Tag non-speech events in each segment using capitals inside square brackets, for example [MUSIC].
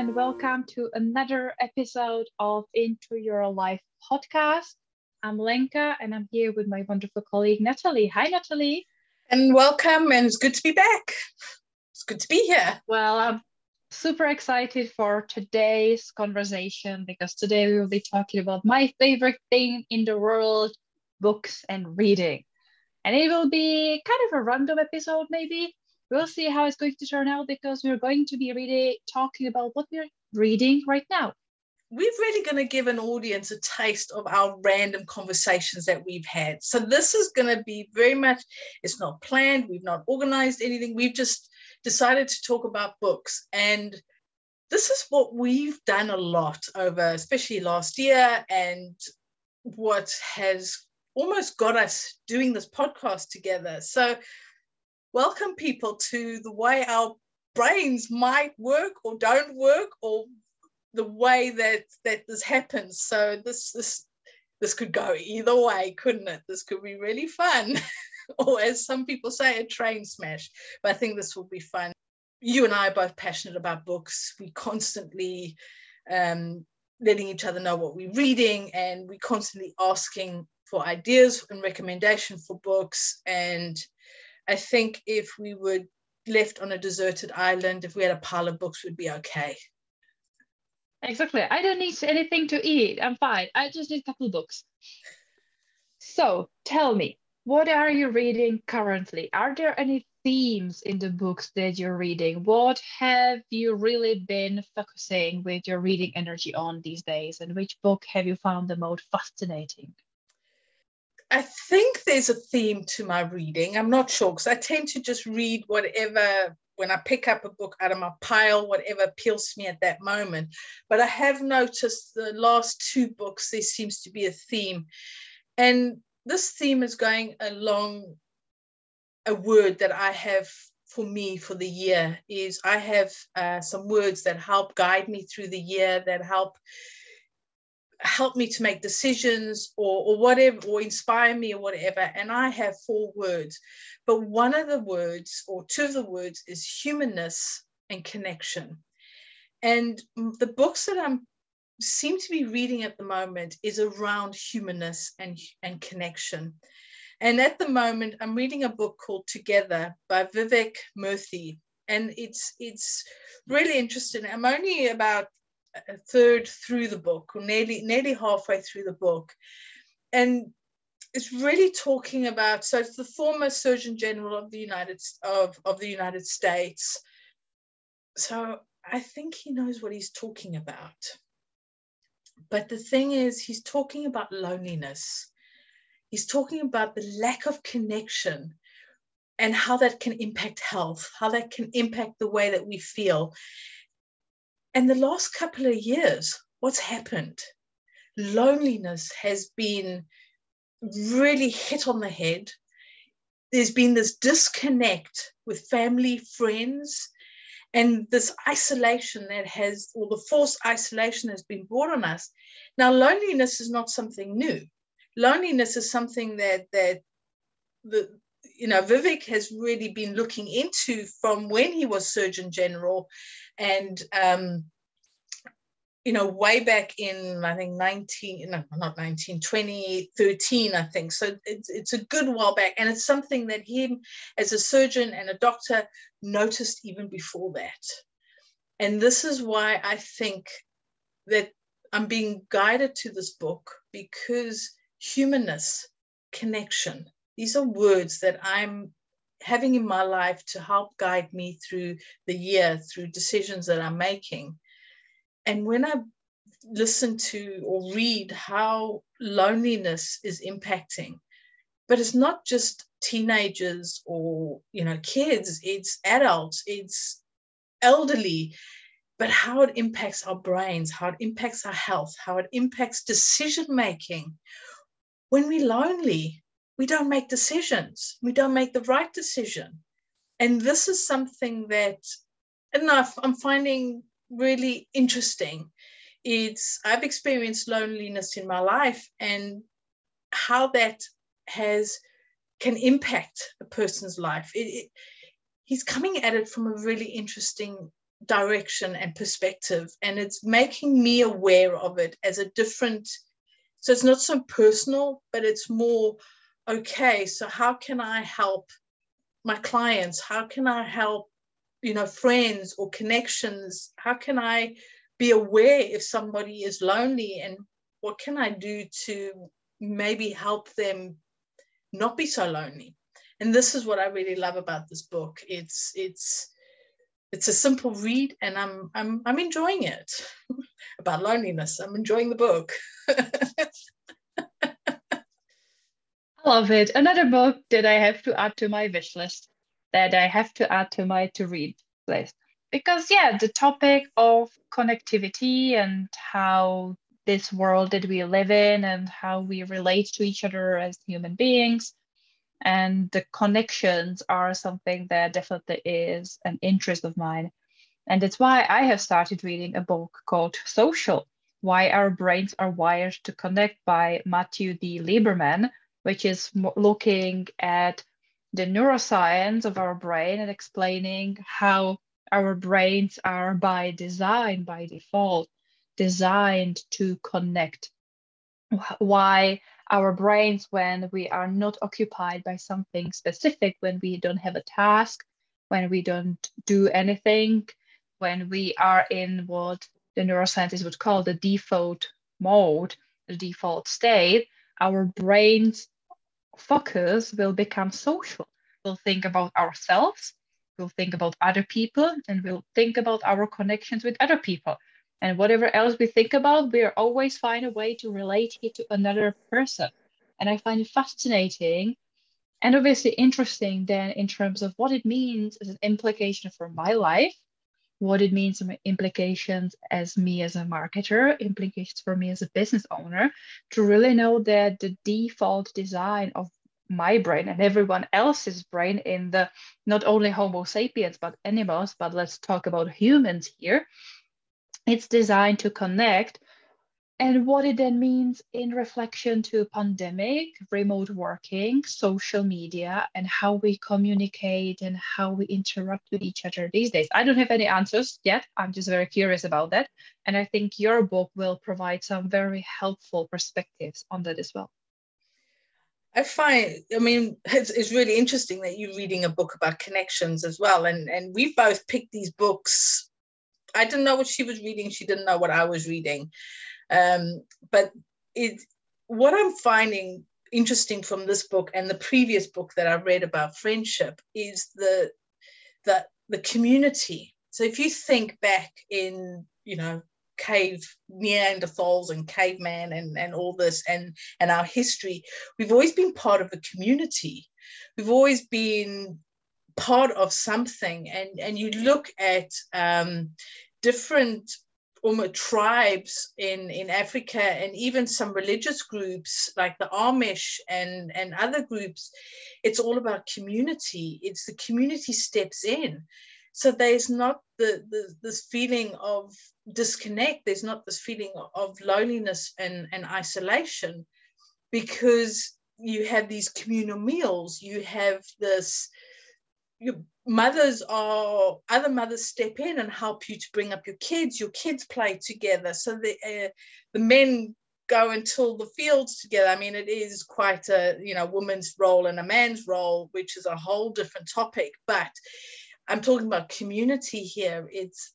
and welcome to another episode of Into Your Life podcast. I'm Lenka, and I'm here with my wonderful colleague Natalie. Hi, Natalie. And welcome, and it's good to be back. It's good to be here. Well, I'm super excited for today's conversation because today we will be talking about my favorite thing in the world books and reading. And it will be kind of a random episode, maybe. We'll see how it's going to turn out because we're going to be really talking about what we're reading right now. We're really going to give an audience a taste of our random conversations that we've had. So, this is going to be very much, it's not planned, we've not organized anything, we've just decided to talk about books. And this is what we've done a lot over, especially last year, and what has almost got us doing this podcast together. So, welcome people to the way our brains might work or don't work, or the way that that this happens. So, this this this could go either way, couldn't it? This could be really fun. [LAUGHS] or as some people say, a train smash. But I think this will be fun. You and I are both passionate about books. We constantly um, letting each other know what we're reading, and we're constantly asking for ideas and recommendation for books. And I think if we were left on a deserted island, if we had a pile of books, we'd be okay. Exactly. I don't need anything to eat. I'm fine. I just need a couple of books. So tell me, what are you reading currently? Are there any themes in the books that you're reading? What have you really been focusing with your reading energy on these days? And which book have you found the most fascinating? I think there's a theme to my reading. I'm not sure because I tend to just read whatever when I pick up a book out of my pile, whatever appeals to me at that moment. But I have noticed the last two books, there seems to be a theme. And this theme is going along a word that I have for me for the year is I have uh, some words that help guide me through the year that help help me to make decisions or, or whatever or inspire me or whatever and I have four words but one of the words or two of the words is humanness and connection and the books that I'm seem to be reading at the moment is around humanness and, and connection. And at the moment, I'm reading a book called Together by Vivek Murthy. And it's it's really interesting. I'm only about a third through the book, or nearly nearly halfway through the book. And it's really talking about so it's the former Surgeon General of the United of, of the United States. So I think he knows what he's talking about. But the thing is, he's talking about loneliness. He's talking about the lack of connection and how that can impact health, how that can impact the way that we feel. And the last couple of years, what's happened? Loneliness has been really hit on the head. There's been this disconnect with family, friends, and this isolation that has, or the forced isolation has been brought on us. Now, loneliness is not something new. Loneliness is something that that the you know Vivek has really been looking into from when he was Surgeon General, and um, you know, way back in, I think 19, no, not 19, 2013, I think. So it's, it's a good while back. And it's something that him as a surgeon and a doctor noticed even before that. And this is why I think that I'm being guided to this book because humanness, connection, these are words that I'm having in my life to help guide me through the year, through decisions that I'm making and when I listen to or read how loneliness is impacting, but it's not just teenagers or you know kids, it's adults, it's elderly, but how it impacts our brains, how it impacts our health, how it impacts decision making. When we're lonely, we don't make decisions. We don't make the right decision. And this is something that enough I'm finding really interesting. It's I've experienced loneliness in my life and how that has can impact a person's life. It, it, he's coming at it from a really interesting direction and perspective and it's making me aware of it as a different so it's not so personal but it's more okay so how can i help my clients? How can i help you know friends or connections? How can i be aware if somebody is lonely? And what can i do to maybe help them not be so lonely? And this is what i really love about this book. It's it's it's a simple read and i'm i'm i'm enjoying it [LAUGHS] about loneliness. I'm enjoying the book [LAUGHS] I love it. Another book that I have to add to my wish list, that I have to add to my to read list. Because, yeah, the topic of connectivity and how this world that we live in and how we relate to each other as human beings and the connections are something that definitely is an interest of mine. And it's why I have started reading a book called Social Why Our Brains Are Wired to Connect by Matthew D. Lieberman, which is looking at the neuroscience of our brain and explaining how our brains are by design, by default, designed to connect. Why our brains, when we are not occupied by something specific, when we don't have a task, when we don't do anything, when we are in what the neuroscientists would call the default mode, the default state, our brain's focus will become social. We'll think about ourselves, we'll think about other people, and we'll think about our connections with other people. And whatever else we think about, we always find a way to relate it to another person. And I find it fascinating and obviously interesting then in terms of what it means as an implication for my life what it means implications as me as a marketer, implications for me as a business owner, to really know that the default design of my brain and everyone else's brain in the not only Homo sapiens but animals, but let's talk about humans here. It's designed to connect and what it then means in reflection to pandemic, remote working, social media, and how we communicate and how we interact with each other these days. I don't have any answers yet. I'm just very curious about that. And I think your book will provide some very helpful perspectives on that as well. I find, I mean, it's, it's really interesting that you're reading a book about connections as well. And, and we both picked these books. I didn't know what she was reading. She didn't know what I was reading. Um, but it, what I'm finding interesting from this book and the previous book that I read about friendship is the the the community. So if you think back in you know cave Neanderthals and caveman and and all this and and our history, we've always been part of a community. We've always been part of something and and you look at um, different almost tribes in, in Africa and even some religious groups like the Amish and, and other groups, it's all about community. It's the community steps in. So there's not the, the this feeling of disconnect, there's not this feeling of loneliness and, and isolation because you have these communal meals, you have this your mothers are other mothers step in and help you to bring up your kids. Your kids play together. So the uh, the men go and till the fields together. I mean it is quite a you know woman's role and a man's role which is a whole different topic. But i'm talking about community here. It's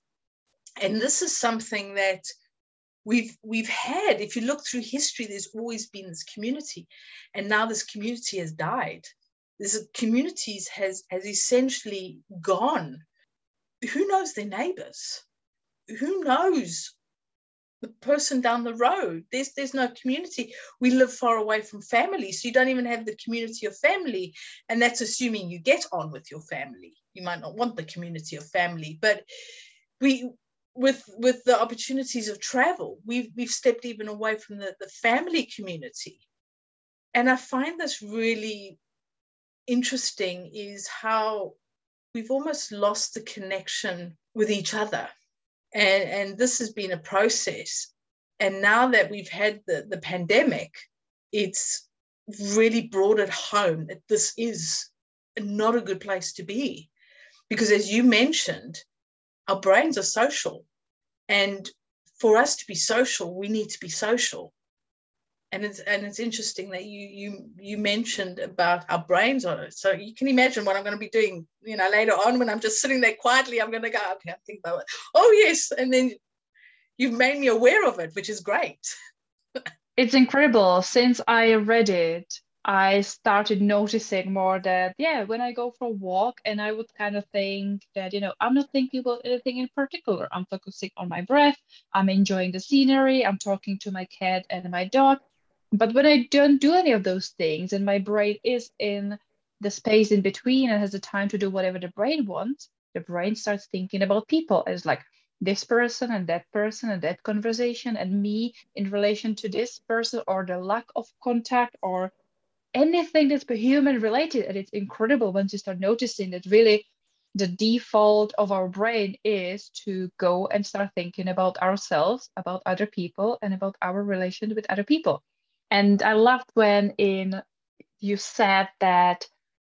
and this is something that we've we've had. If you look through history there's always been this community and now this community has died this communities has has essentially gone. Who knows their neighbors? Who knows the person down the road? There's there's no community. We live far away from family, so you don't even have the community of family, and that's assuming you get on with your family. You might not want the community of family, but we with with the opportunities of travel, we've we've stepped even away from the, the family community. And I find this really interesting is how we've almost lost the connection with each other. And, and this has been a process. And now that we've had the, the pandemic, it's really brought it home that this is not a good place to be. Because as you mentioned, our brains are social. And for us to be social, we need to be social. And it's and it's interesting that you you you mentioned about our brains on it. So you can imagine what I'm going to be doing, you know, later on when I'm just sitting there quietly. I'm going to go, okay, I think about it. Oh yes, and then you've made me aware of it, which is great. it's incredible. Since I read it, I started noticing more that, yeah, when I go for a walk and I would kind of think that, you know, I'm not thinking about anything in particular. I'm focusing on my breath. I'm enjoying the scenery. I'm talking to my cat and my dog. But when I don't do any of those things and my brain is in the space in between and has the time to do whatever the brain wants, the brain starts thinking about people. as like this person and that person and that conversation and me in relation to this person or the lack of contact or anything that's human related. And it's incredible once you start noticing that really the default of our brain is to go and start thinking about ourselves, about other people, and about our relation with other people. And I loved when in you said that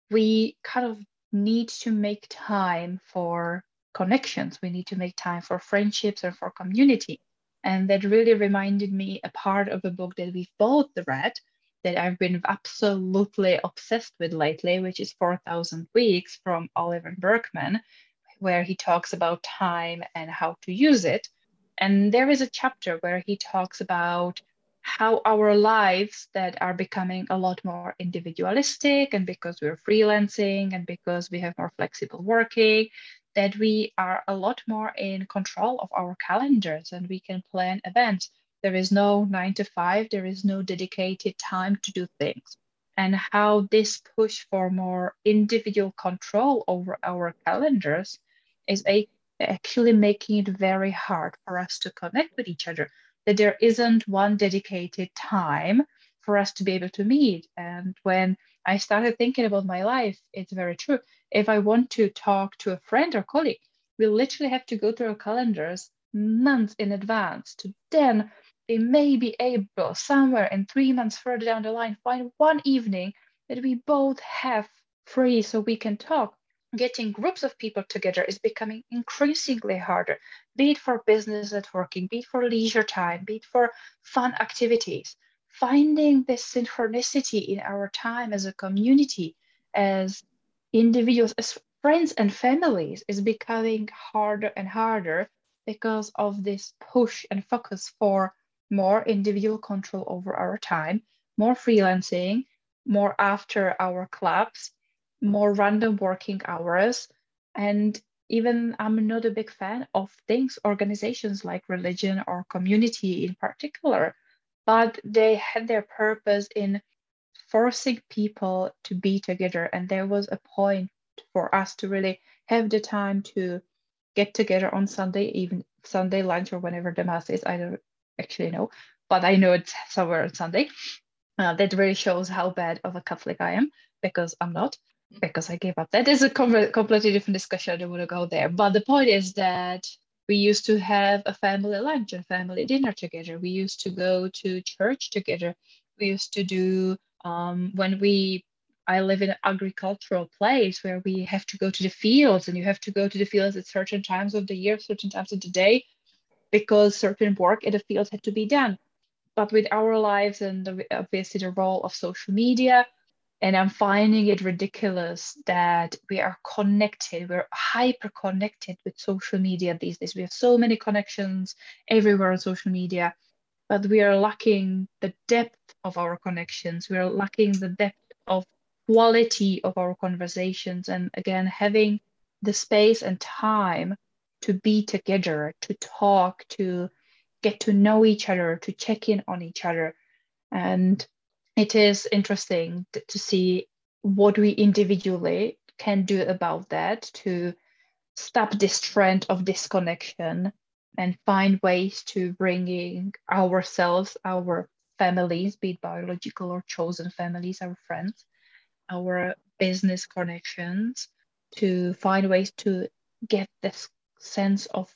we kind of need to make time for connections. We need to make time for friendships and for community. And that really reminded me a part of a book that we've both read, that I've been absolutely obsessed with lately, which is 4,000 Weeks from Oliver Burkeman, where he talks about time and how to use it. And there is a chapter where he talks about how our lives that are becoming a lot more individualistic and because we're freelancing and because we have more flexible working that we are a lot more in control of our calendars and we can plan events there is no nine to five, there is no dedicated time to do things. And how this push for more individual control over our calendars is a, actually making it very hard for us to connect with each other. That there isn't one dedicated time for us to be able to meet. And when I started thinking about my life, it's very true. If I want to talk to a friend or colleague, we literally have to go through our calendars months in advance to then they may be able somewhere in three months further down the line find one evening that we both have free so we can talk getting groups of people together is becoming increasingly harder be it for business networking be it for leisure time be it for fun activities. Finding this synchronicity in our time as a community as individuals as friends and families is becoming harder and harder because of this push and focus for more individual control over our time, more freelancing, more after our clubs, more random working hours. And even I'm not a big fan of things, organizations like religion or community in particular, but they had their purpose in forcing people to be together. And there was a point for us to really have the time to get together on Sunday, even Sunday lunch or whenever the mass is. I don't actually know, but I know it's somewhere on Sunday. Uh, that really shows how bad of a Catholic I am because I'm not, because I gave up. That is a completely different discussion. I don't want to go there. But the point is that we used to have a family lunch and family dinner together. We used to go to church together. We used to do um, when we I live in an agricultural place where we have to go to the fields and you have to go to the fields at certain times of the year, certain times of the day because certain work in the fields had to be done. But with our lives and the, obviously the role of social media, and I'm finding it ridiculous that we are connected, we're hyper connected with social media these days. We have so many connections everywhere on social media, but we are lacking the depth of our connections. We are lacking the depth of quality of our conversations. And again, having the space and time to be together, to talk, to get to know each other, to check in on each other. And it is interesting to see what we individually can do about that to stop this trend of disconnection and find ways to bringing ourselves, our families, be it biological or chosen families, our friends, our business connections, to find ways to get this sense of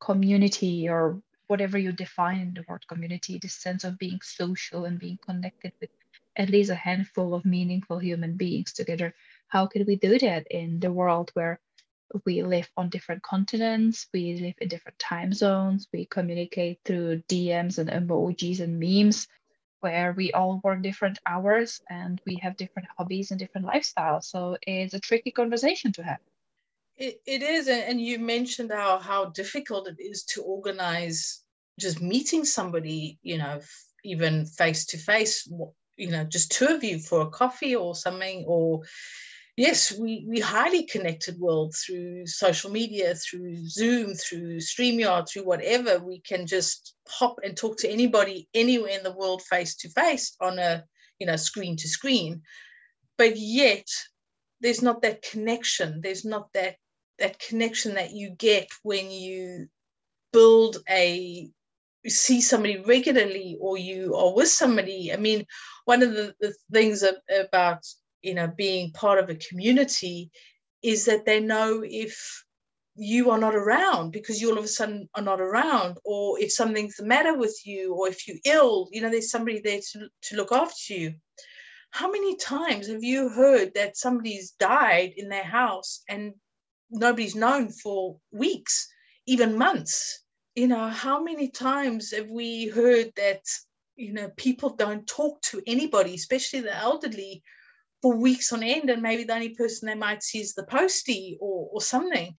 community or whatever you define in the word community, this sense of being social and being connected with at least a handful of meaningful human beings together. How can we do that in the world where we live on different continents, we live in different time zones, we communicate through DMs and emojis and memes where we all work different hours and we have different hobbies and different lifestyles. So it's a tricky conversation to have. It, is. And you mentioned how, how difficult it is to organize just meeting somebody, you know, even face to face, you know, just two of you for a coffee or something, or yes, we, we highly connected world through social media, through Zoom, through StreamYard, through whatever. We can just hop and talk to anybody anywhere in the world face to face on a you know screen to screen. But yet there's not that connection. There's not that that connection that you get when you build a see somebody regularly or you are with somebody. I mean, one of the, the things about you know being part of a community is that they know if you are not around because you all of a sudden are not around or if something's the matter with you or if you're ill you know there's somebody there to, to look after you how many times have you heard that somebody's died in their house and nobody's known for weeks even months. You know how many times have we heard that you know people don't talk to anybody especially the elderly for weeks on end and maybe the only person they might see is the postie or, or something?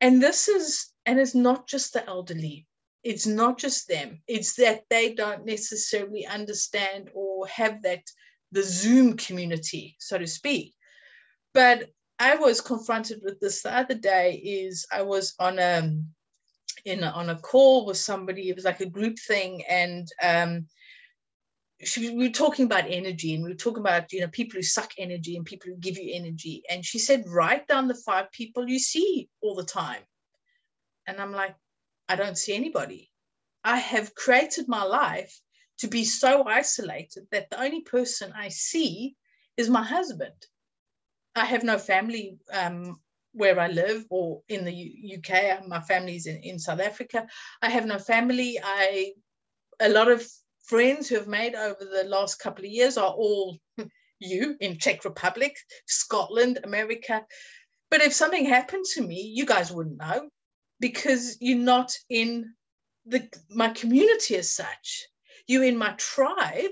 And this is and it's not just the elderly. It's not just them. It's that they don't necessarily understand or have that the zoom community so to speak. But i was confronted with this the other day is i was on a in a, on a call with somebody. It was like a group thing and um, she, we were talking about energy and we were talking about you know people who suck energy and people who give you energy. And she said write down the five people you see all the time. And i'm like i don't see anybody. I have created my life to be so isolated that the only person i see is my husband i have no family um, where i live or in the U- uk my family's in, in south africa i have no family i a lot of friends who have made over the last couple of years are all [LAUGHS] you in Czech Republic, Scotland, America. But if something happened to me, you guys wouldn't know because you're not in the my community as such. You're in my tribe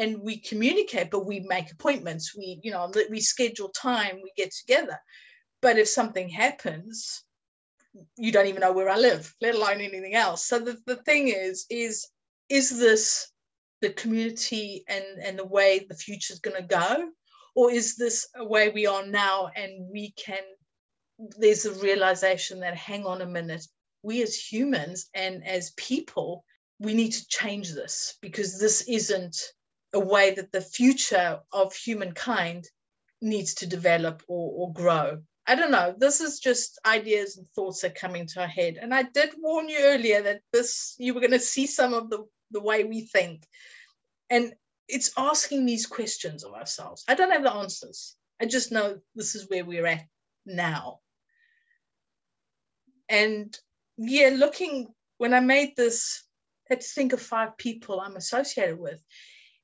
and we communicate, but we make appointments. We, you know, we schedule time, we get together. But if something happens, you don't even know where I live, let alone anything else. So the, the thing is, is is this the community and, and the way the future is going to go? Or is this a way we are now and we can, there's a realization that, hang on a minute, we as humans and as people, we need to change this because this isn't a way that the future of humankind needs to develop or, or grow. I don't know. This is just ideas and thoughts that come into our head. And I did warn you earlier that this you were going to see some of the the way we think. And it's asking these questions of ourselves. I don't have the answers. I just know this is where we're at now. And yeah, looking when I made this, I had to think of five people I'm associated with.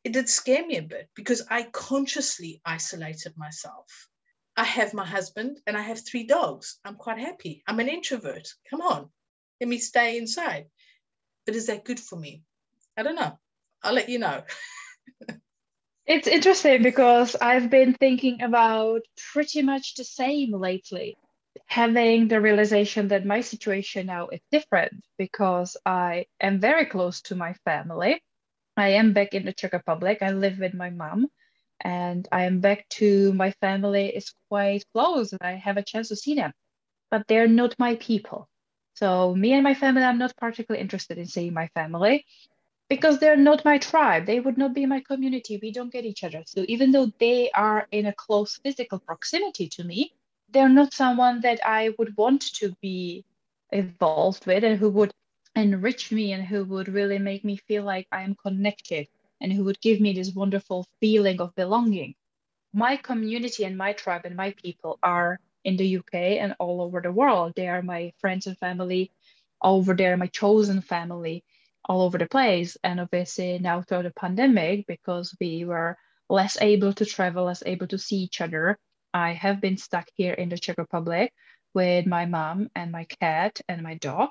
It did scare me a bit because I consciously isolated myself. I have my husband and I have three dogs. I'm quite happy. I'm an introvert. Come on, let me stay inside. But is that good for me? I don't know. I'll let you know. [LAUGHS] it's interesting because I've been thinking about pretty much the same lately. Having the realization that my situation now is different because I am very close to my family. I am back in the Czech Republic. I live with my mom and I am back to my family is quite close and I have a chance to see them, but they're not my people. So me and my family, I'm not particularly interested in seeing my family because they're not my tribe they would not be my community we don't get each other so even though they are in a close physical proximity to me they're not someone that i would want to be involved with and who would enrich me and who would really make me feel like i am connected and who would give me this wonderful feeling of belonging. My community and my tribe and my people are in the uk and all over the world. They are my friends and family over there my chosen family all over the place. And obviously now through the pandemic, because we were less able to travel, less able to see each other, I have been stuck here in the Czech Republic with my mom and my cat and my dog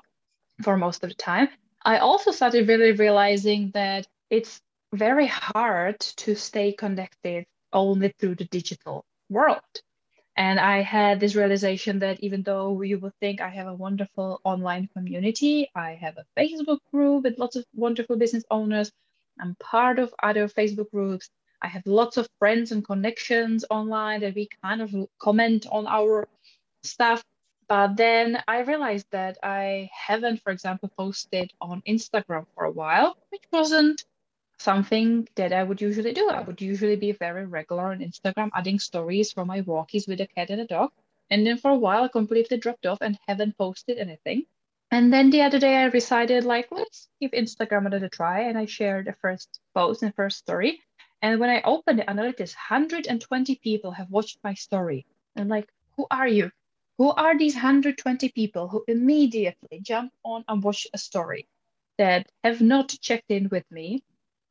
for most of the time. I also started really realizing that it's very hard to stay connected only through the digital world. And I had this realization that even though you would think I have a wonderful online community, I have a Facebook group with lots of wonderful business owners. I'm part of other Facebook groups. I have lots of friends and connections online that we kind of comment on our stuff. But then I realized that I haven't, for example, posted on Instagram for a while, which wasn't something that I would usually do. I would usually be very regular on Instagram, adding stories from my walkies with a cat and a dog. And then for a while, I completely dropped off and haven't posted anything. And then the other day, I decided, like, let's give Instagram another try. And I shared the first post and first story. And when I opened I noticed 120 people have watched my story. And like, who are you? Who are these 120 people who immediately jump on and watch a story that have not checked in with me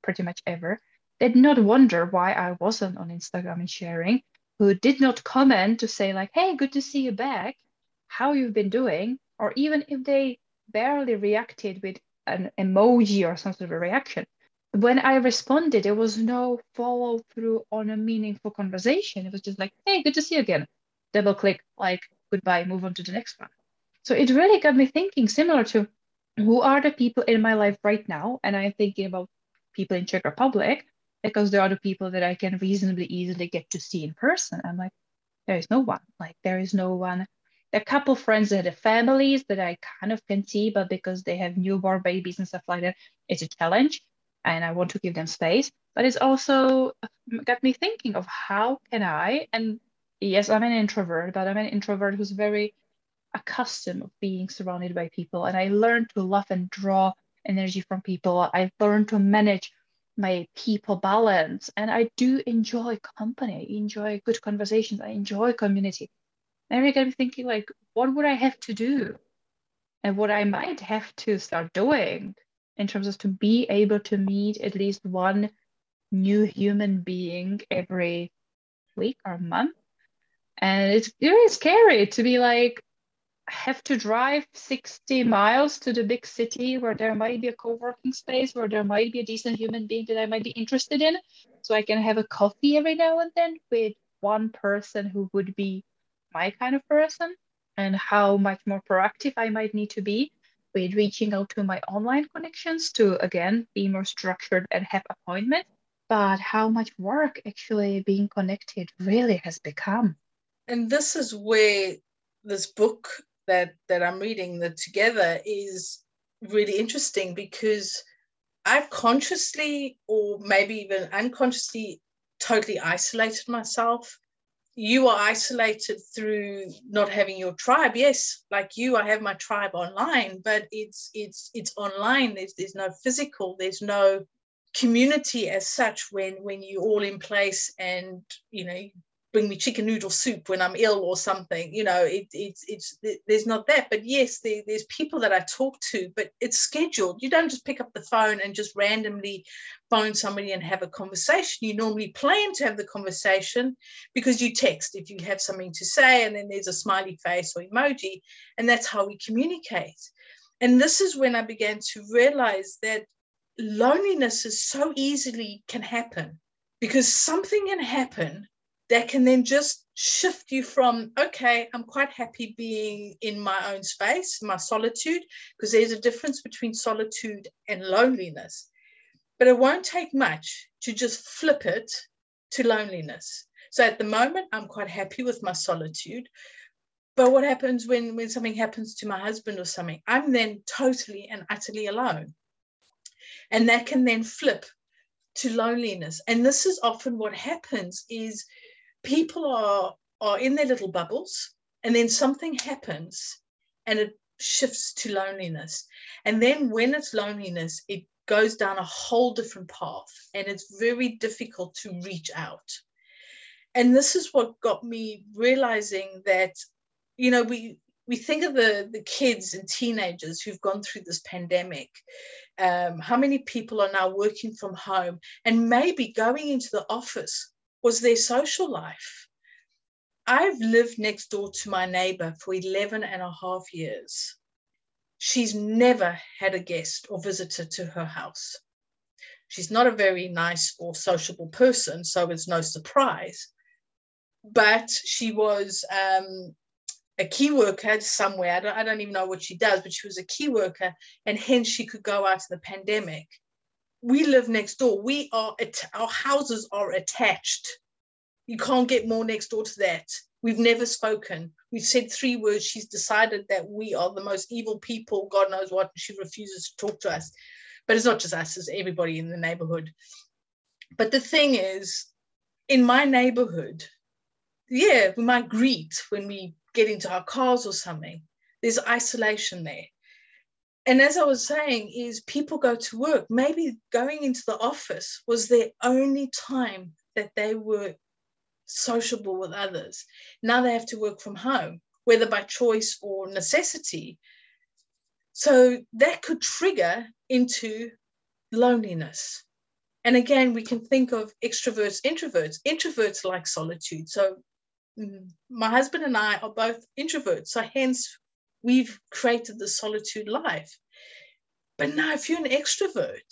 pretty much ever, did not wonder why I wasn't on Instagram and sharing, who did not comment to say, like, hey, good to see you back, how you've been doing, or even if they barely reacted with an emoji or some sort of a reaction. When I responded, there was no follow through on a meaningful conversation. It was just like, hey, good to see you again. Double click, like, goodbye, move on to the next one. So it really got me thinking, similar to who are the people in my life right now? And I'm thinking about people in Czech Republic because there are the people that I can reasonably easily get to see in person. I'm like, there is no one. Like there is no one. a couple friends that have families that I kind of can see, but because they have newborn babies and stuff like that, it's a challenge. And I want to give them space. But it's also got me thinking of how can I, and yes, I'm an introvert, but I'm an introvert who's very accustomed of being surrounded by people. And I learned to love and draw energy from people. I've learned to manage my people balance and I do enjoy company, I enjoy good conversations, I enjoy community. And I got thinking like, what would I have to do? And what I might have to start doing in terms of to be able to meet at least one new human being every week or month. And it's really scary to be like, have to drive 60 miles to the big city where there might be a co-working space where there might be a decent human being that I might be interested in so I can have a coffee every now and then with one person who would be my kind of person and how much more proactive I might need to be with reaching out to my online connections to again be more structured and have appointments. But how much work actually being connected really has become and this is where this book that that I'm reading that together is really interesting because I've consciously or maybe even unconsciously totally isolated myself. You are isolated through not having your tribe. Yes, like you, I have my tribe online, but it's it's it's online. There's there's no physical, there's no community as such when when you're all in place and you know bring me chicken noodle soup when I'm ill or something. You know, it, it's it's there's not that. But yes, there, there's people that I talk to, but it's scheduled. You don't just pick up the phone and just randomly phone somebody and have a conversation. You normally plan to have the conversation because you text if you have something to say, and then there's a smiley face or emoji, and that's how we communicate. And this is when I began to realize that loneliness is so easily can happen because something can happen that can then just shift you from okay i'm quite happy being in my own space my solitude because there's a difference between solitude and loneliness. But it won't take much to just flip it to loneliness. So at the moment i'm quite happy with my solitude. But what happens when when something happens to my husband or something? I'm then totally and utterly alone. And that can then flip to loneliness. And this is often what happens is people are are in their little bubbles and then something happens and it shifts to loneliness. And then when it's loneliness it goes down a whole different path and it's very difficult to reach out. And this is what got me realizing that you know we we think of the the kids and teenagers who've gone through this pandemic um, how many people are now working from home and maybe going into the office was their social life. I've lived next door to my neighbor for 11 and a half years. She's never had a guest or visitor to her house. She's not a very nice or sociable person, so it's no surprise. But she was um, a key worker somewhere. I don't, I don't even know what she does, but she was a key worker, and hence she could go out to the pandemic. We live next door. We are our houses are attached. You can't get more next door to that. We've never spoken. We've said three words. She's decided that we are the most evil people, God knows what. She refuses to talk to us. But it's not just us, it's everybody in the neighborhood. But the thing is, in my neighborhood, yeah, we might greet when we get into our cars or something. There's isolation there. And as I was saying, is people go to work. Maybe going into the office was their only time that they were sociable with others. Now they have to work from home, whether by choice or necessity. So that could trigger into loneliness. And again, we can think of extroverts, introverts. Introverts like solitude. So mm, my husband and I are both introverts. So hence we've created the solitude life. But now if you're an extrovert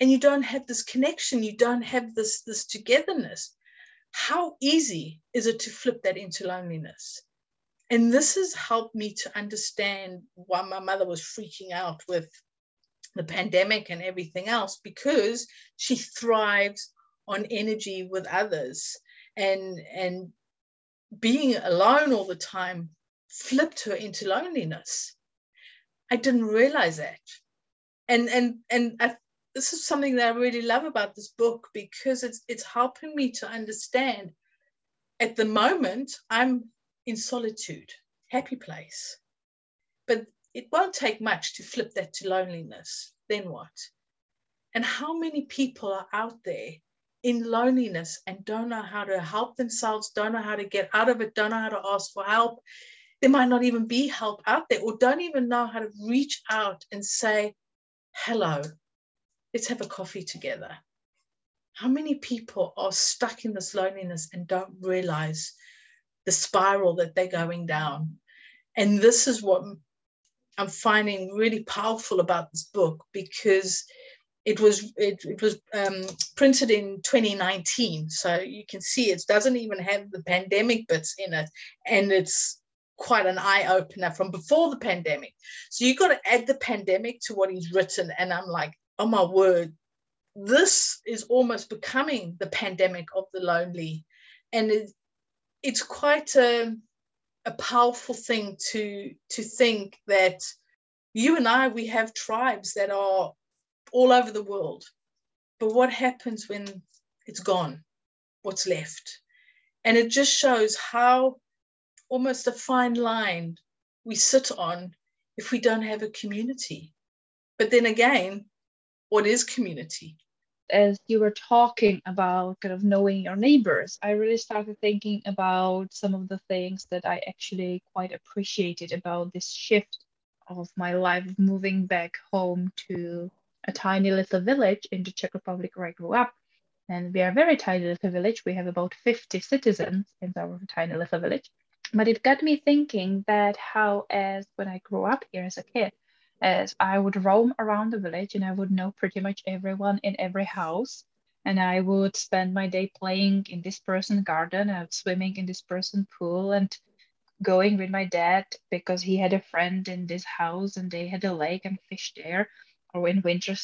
and you don't have this connection, you don't have this, this togetherness, how easy is it to flip that into loneliness? And this has helped me to understand why my mother was freaking out with the pandemic and everything else because she thrives on energy with others and and being alone all the time flipped her into loneliness i didn't realize that and and and I, this is something that i really love about this book because it's it's helping me to understand at the moment i'm in solitude happy place but it won't take much to flip that to loneliness. Then what? And how many people are out there in loneliness and don't know how to help themselves, don't know how to get out of it, don't know how to ask for help? There might not even be help out there, or don't even know how to reach out and say, Hello, let's have a coffee together. How many people are stuck in this loneliness and don't realize the spiral that they're going down? And this is what I'm finding really powerful about this book because it was it, it was um, printed in 2019 so you can see it doesn't even have the pandemic bits in it and it's quite an eye-opener from before the pandemic so you've got to add the pandemic to what he's written and i'm like oh my word this is almost becoming the pandemic of the lonely and it, it's quite a a powerful thing to to think that you and I we have tribes that are all over the world. But what happens when it's gone? What's left? And it just shows how almost a fine line we sit on if we don't have a community. But then again, what is community? as you were talking about kind of knowing your neighbors, I really started thinking about some of the things that I actually quite appreciated about this shift of my life moving back home to a tiny little village in the Czech Republic where I grew up. And we are a very tiny little village. We have about 50 citizens in our tiny little village. But it got me thinking that how, as when I grew up here as a kid, as I would roam around the village and I would know pretty much everyone in every house. And I would spend my day playing in this person's garden and swimming in this person's pool and going with my dad because he had a friend in this house and they had a lake and fish there, or in winter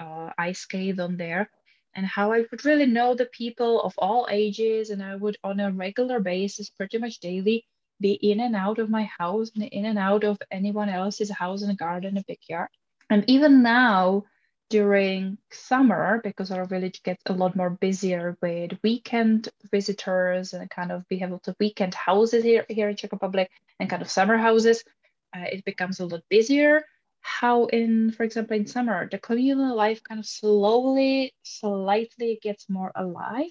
uh, ice skate on there. And how I would really know the people of all ages, and I would on a regular basis, pretty much daily, be in and out of my house and in and out of anyone else's house and garden and backyard. And even now, during summer, because our village gets a lot more busier with weekend visitors and kind of we have lots of weekend houses here, here in Czech Republic and kind of summer houses, uh, it becomes a lot busier. How in, for example, in summer, the communal life kind of slowly, slightly gets more alive.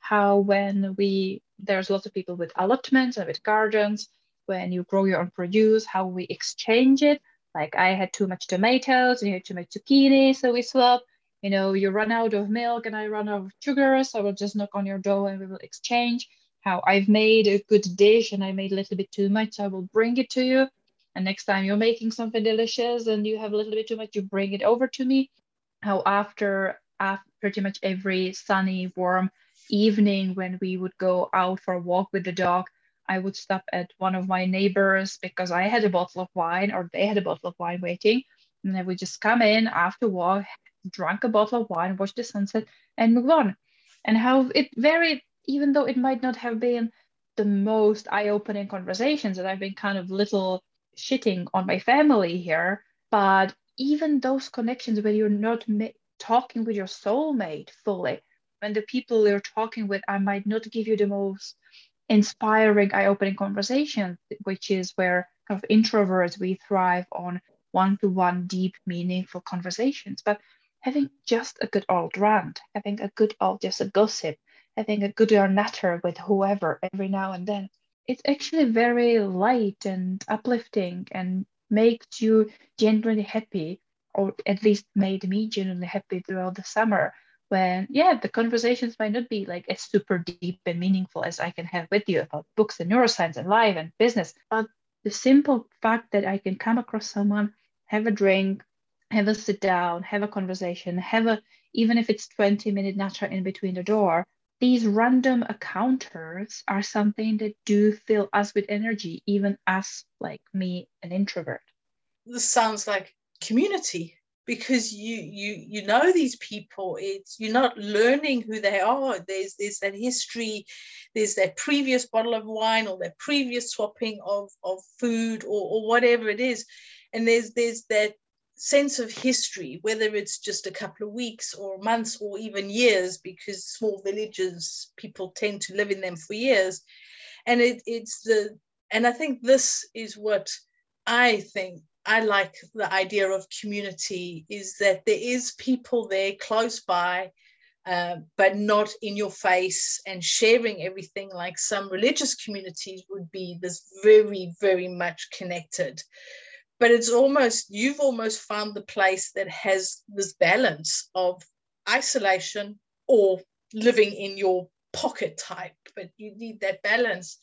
How when we there's lots of people with allotments and with gardens. When you grow your own produce, how we exchange it. Like I had too much tomatoes and you had too much zucchini, so we swap. You know, you run out of milk and I run out of sugar, so we'll just knock on your door and we will exchange. how I've made a good dish and I made a little bit too much, I will bring it to you. And next time you're making something delicious and you have a little bit too much, you bring it over to me. How after, after pretty much every sunny, warm evening when we would go out for a walk with the dog, I would stop at one of my neighbors because I had a bottle of wine or they had a bottle of wine waiting. And then we just come in after walk, drank a bottle of wine, watch the sunset, and move on. And how it varied, even though it might not have been the most eye-opening conversations, that I've been kind of little shitting on my family here, but even those connections where you're not ma- talking with your soulmate fully, when the people you're talking with, I might not give you the most inspiring, eye-opening conversation, which is where kind of introverts we thrive on one-to-one, deep, meaningful conversations. But having just a good old rant, having a good old just a gossip, having a good old natter with whoever every now and then, it's actually very light and uplifting and makes you genuinely happy, or at least made me genuinely happy throughout the summer when yeah the conversations might not be like as super deep and meaningful as i can have with you about books and neuroscience and life and business but the simple fact that i can come across someone have a drink have a sit down have a conversation have a even if it's 20 minute natter in between the door these random encounters are something that do fill us with energy even as like me an introvert. This sounds like community because you you you know these people it's you're not learning who they are. There's there's that history there's that previous bottle of wine or that previous swapping of of food or, or whatever it is. And there's there's that sense of history whether it's just a couple of weeks or months or even years because small villages people tend to live in them for years. And it, it's the and i think this is what i think I like the idea of community is that there is people there close by, uh, but not in your face and sharing everything like some religious communities would be this very, very much connected. But it's almost, you've almost found the place that has this balance of isolation or living in your pocket type, but you need that balance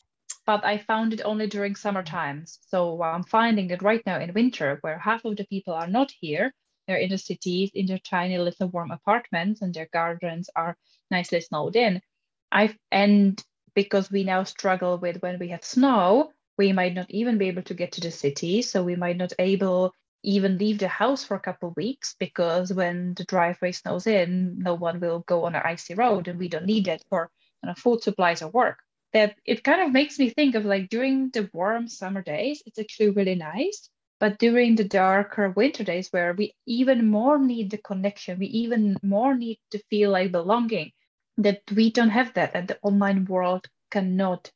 but I found it only during summer times. So I'm finding that right now in winter, where half of the people are not here, they're in the cities, in their tiny little warm apartments, and their gardens are nicely snowed in. I and because we now struggle with when we have snow, we might not even be able to get to the city. So we might not able even leave the house for a couple of weeks because when the driveway snows in, no one will go on an icy road, and we don't need that for you know, food supplies or work that it kind of makes me think of like during the warm summer days, it's actually really nice. But during the darker winter days, where we even more need the connection, we even more need to feel like belonging, that we don't have that, and the online world cannot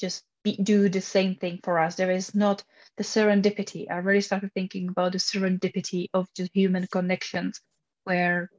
just be, do the same thing for us. There is not the serendipity. I really started thinking about the serendipity of just human connections, where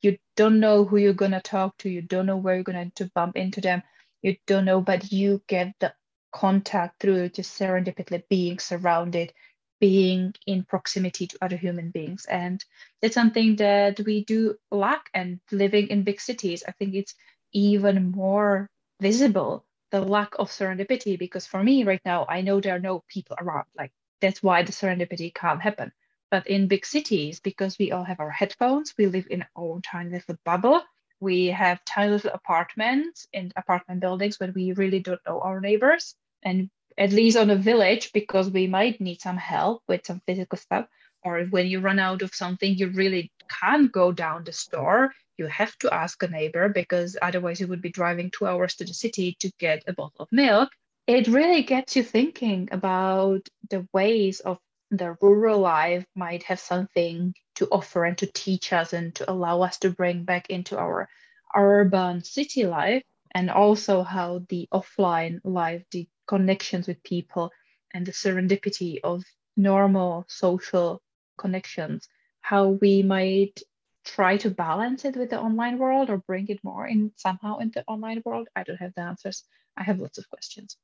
you don't know who you're gonna talk to, you don't know where you're gonna to bump into them, you don't know, but you get the contact through just serendipitously being surrounded, being in proximity to other human beings. And it's something that we do lack. And living in big cities, I think it's even more visible the lack of serendipity because for me right now i know there are no people around like that's why the serendipity can't happen but in big cities because we all have our headphones we live in our own tiny little bubble we have tiny little apartments in apartment buildings where we really don't know our neighbors. And at least on a village, because we might need some help with some physical stuff, or when you run out of something, you really can't go down the store. You have to ask a neighbor because otherwise you would be driving two hours to the city to get a bottle of milk. It really gets you thinking about the ways of the rural life might have something to offer and to teach us and to allow us to bring back into our urban city life and also how the offline life the connections with people and the serendipity of normal social connections how we might try to balance it with the online world or bring it more in somehow in the online world. I don't have the answers. I have lots of questions.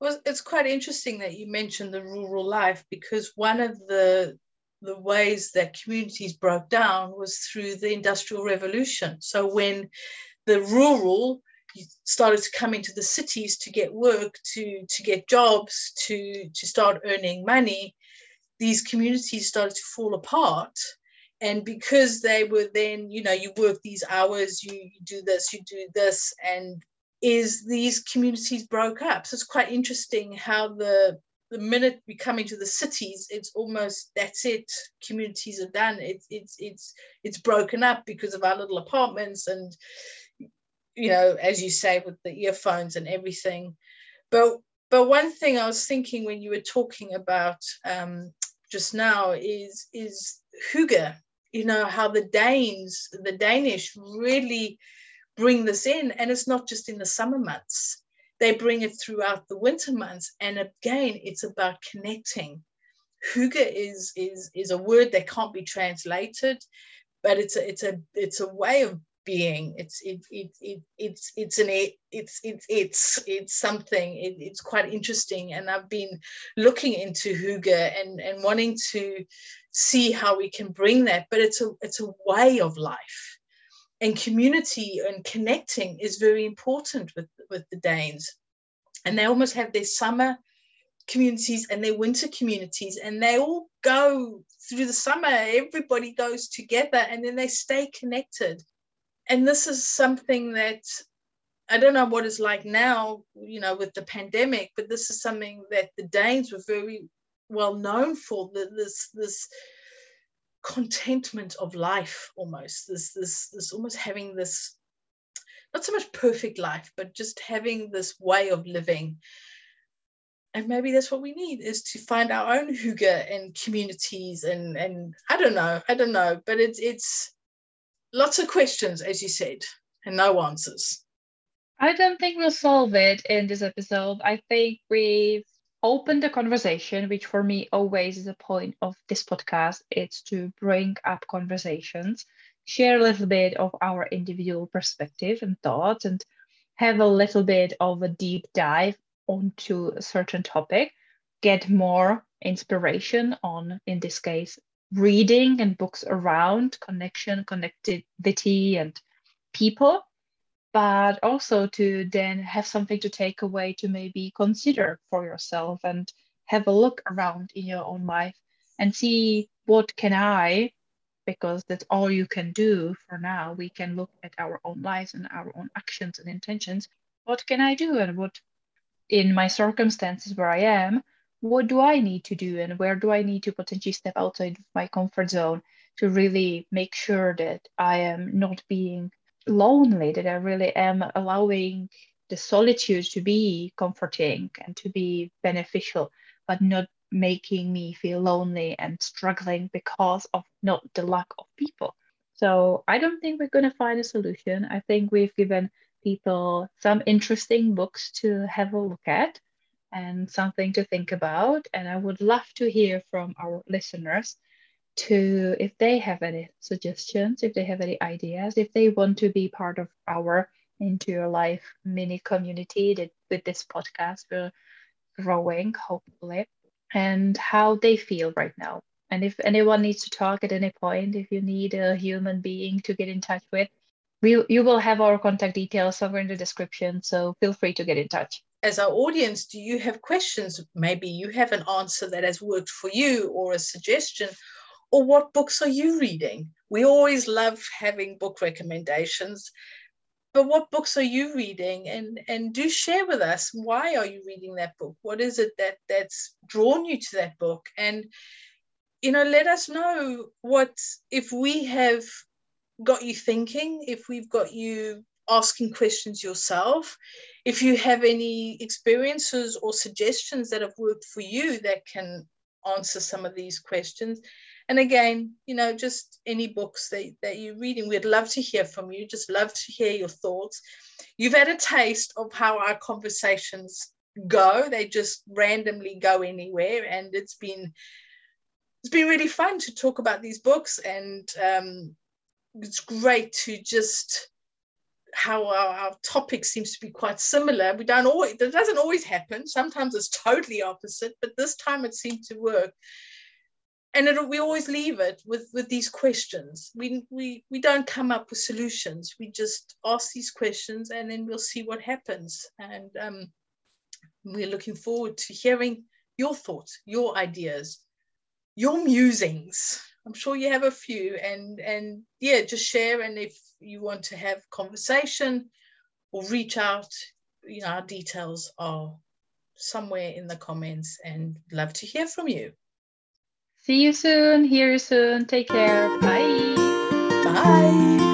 Well, it's quite interesting that you mentioned the rural life because one of the the ways that communities broke down was through the industrial revolution. So when the rural started to come into the cities to get work, to to get jobs, to to start earning money, these communities started to fall apart. And because they were then, you know, you work these hours, you, you do this, you do this, and is these communities broke up. So it's quite interesting how the the minute we come into the cities, it's almost that's it. Communities are done. It's it's it's it's broken up because of our little apartments and you know, as you say, with the earphones and everything. But but one thing I was thinking when you were talking about um, just now is is hygge. You know how the Danes, the Danish, really bring this in, and it's not just in the summer months. They bring it throughout the winter months, and again, it's about connecting. hygge is is is a word that can't be translated, but it's a it's a it's a way of being. It's it, it, it it's it's an it, it's it's it's it's something. It, it's quite interesting. And i've been looking into hygge and and wanting to see how we can bring that but it's a it's a way of life. And community and connecting is very important with with the danes and they almost have their summer communities and their winter communities and they all go through the summer everybody goes together and then they stay connected and this is something that I don't know what it's like now, you know, with the pandemic, but this is something that the Danes were very well known for. This this contentment of life, almost this this this almost having this not so much perfect life, but just having this way of living. And maybe that's what we need is to find our own hygge and communities and and I don't know, I don't know, but it's it's lots of questions, as you said, and no answers. I don't think we'll solve it in this episode. I think we've opened the conversation, which for me always is a point of this podcast. It's to bring up conversations, share a little bit of our individual perspective and thoughts, and have a little bit of a deep dive onto a certain topic, get more inspiration on, in this case, reading and books around connection, connectivity, and people, but also to then have something to take away to maybe consider for yourself and have a look around in your own life and see what can I, because that's all you can do for now. We can look at our own lives and our own actions and intentions. What can I do and what in my circumstances where I am, what do I need to do and where do I need to potentially step outside of my comfort zone to really make sure that I am not being lonely, that I really am allowing the solitude to be comforting and to be beneficial, but not making me feel lonely and struggling because of not the lack of people. So I don't think we're going to find a solution. I think we've given people some interesting books to have a look at and something to think about. And I would love to hear from our listeners to if they have any suggestions, if they have any ideas, if they want to be part of our into your life mini community that with this podcast we're growing hopefully and how they feel right now and if anyone needs to talk at any point if you need a human being to get in touch with we, you will have our contact details somewhere in the description so feel free to get in touch as our audience, do you have questions? Maybe you have an answer that has worked for you or a suggestion, or what books are you reading? We always love having book recommendations, but what books are you reading? And and do share with us why are you reading that book? What is it that that's drawn you to that book? And you know, let us know what if we have got you thinking, if we've got you asking questions yourself. If you have any experiences or suggestions that have worked for you that can answer some of these questions. And again, you know, just any books that, that you're reading, we'd love to hear from you. Just love to hear your thoughts. You've had a taste of how our conversations go. They just randomly go anywhere. And it's been it's been really fun to talk about these books and um, it's great to just how our, our topic seems to be quite similar. We don't always, that doesn't always happen. Sometimes it's totally opposite, but this time it seemed to work. And it, we always leave it with with these questions. We we we don't come up with solutions. We just ask these questions and then we'll see what happens. And um, we're looking forward to hearing your thoughts your ideas your musings. I'm sure you have a few and and yeah just share. And if you want to have conversation or reach out you know our details are somewhere in the comments and love to hear from you See you soon. Hear you soon. Take care. Bye. Bye.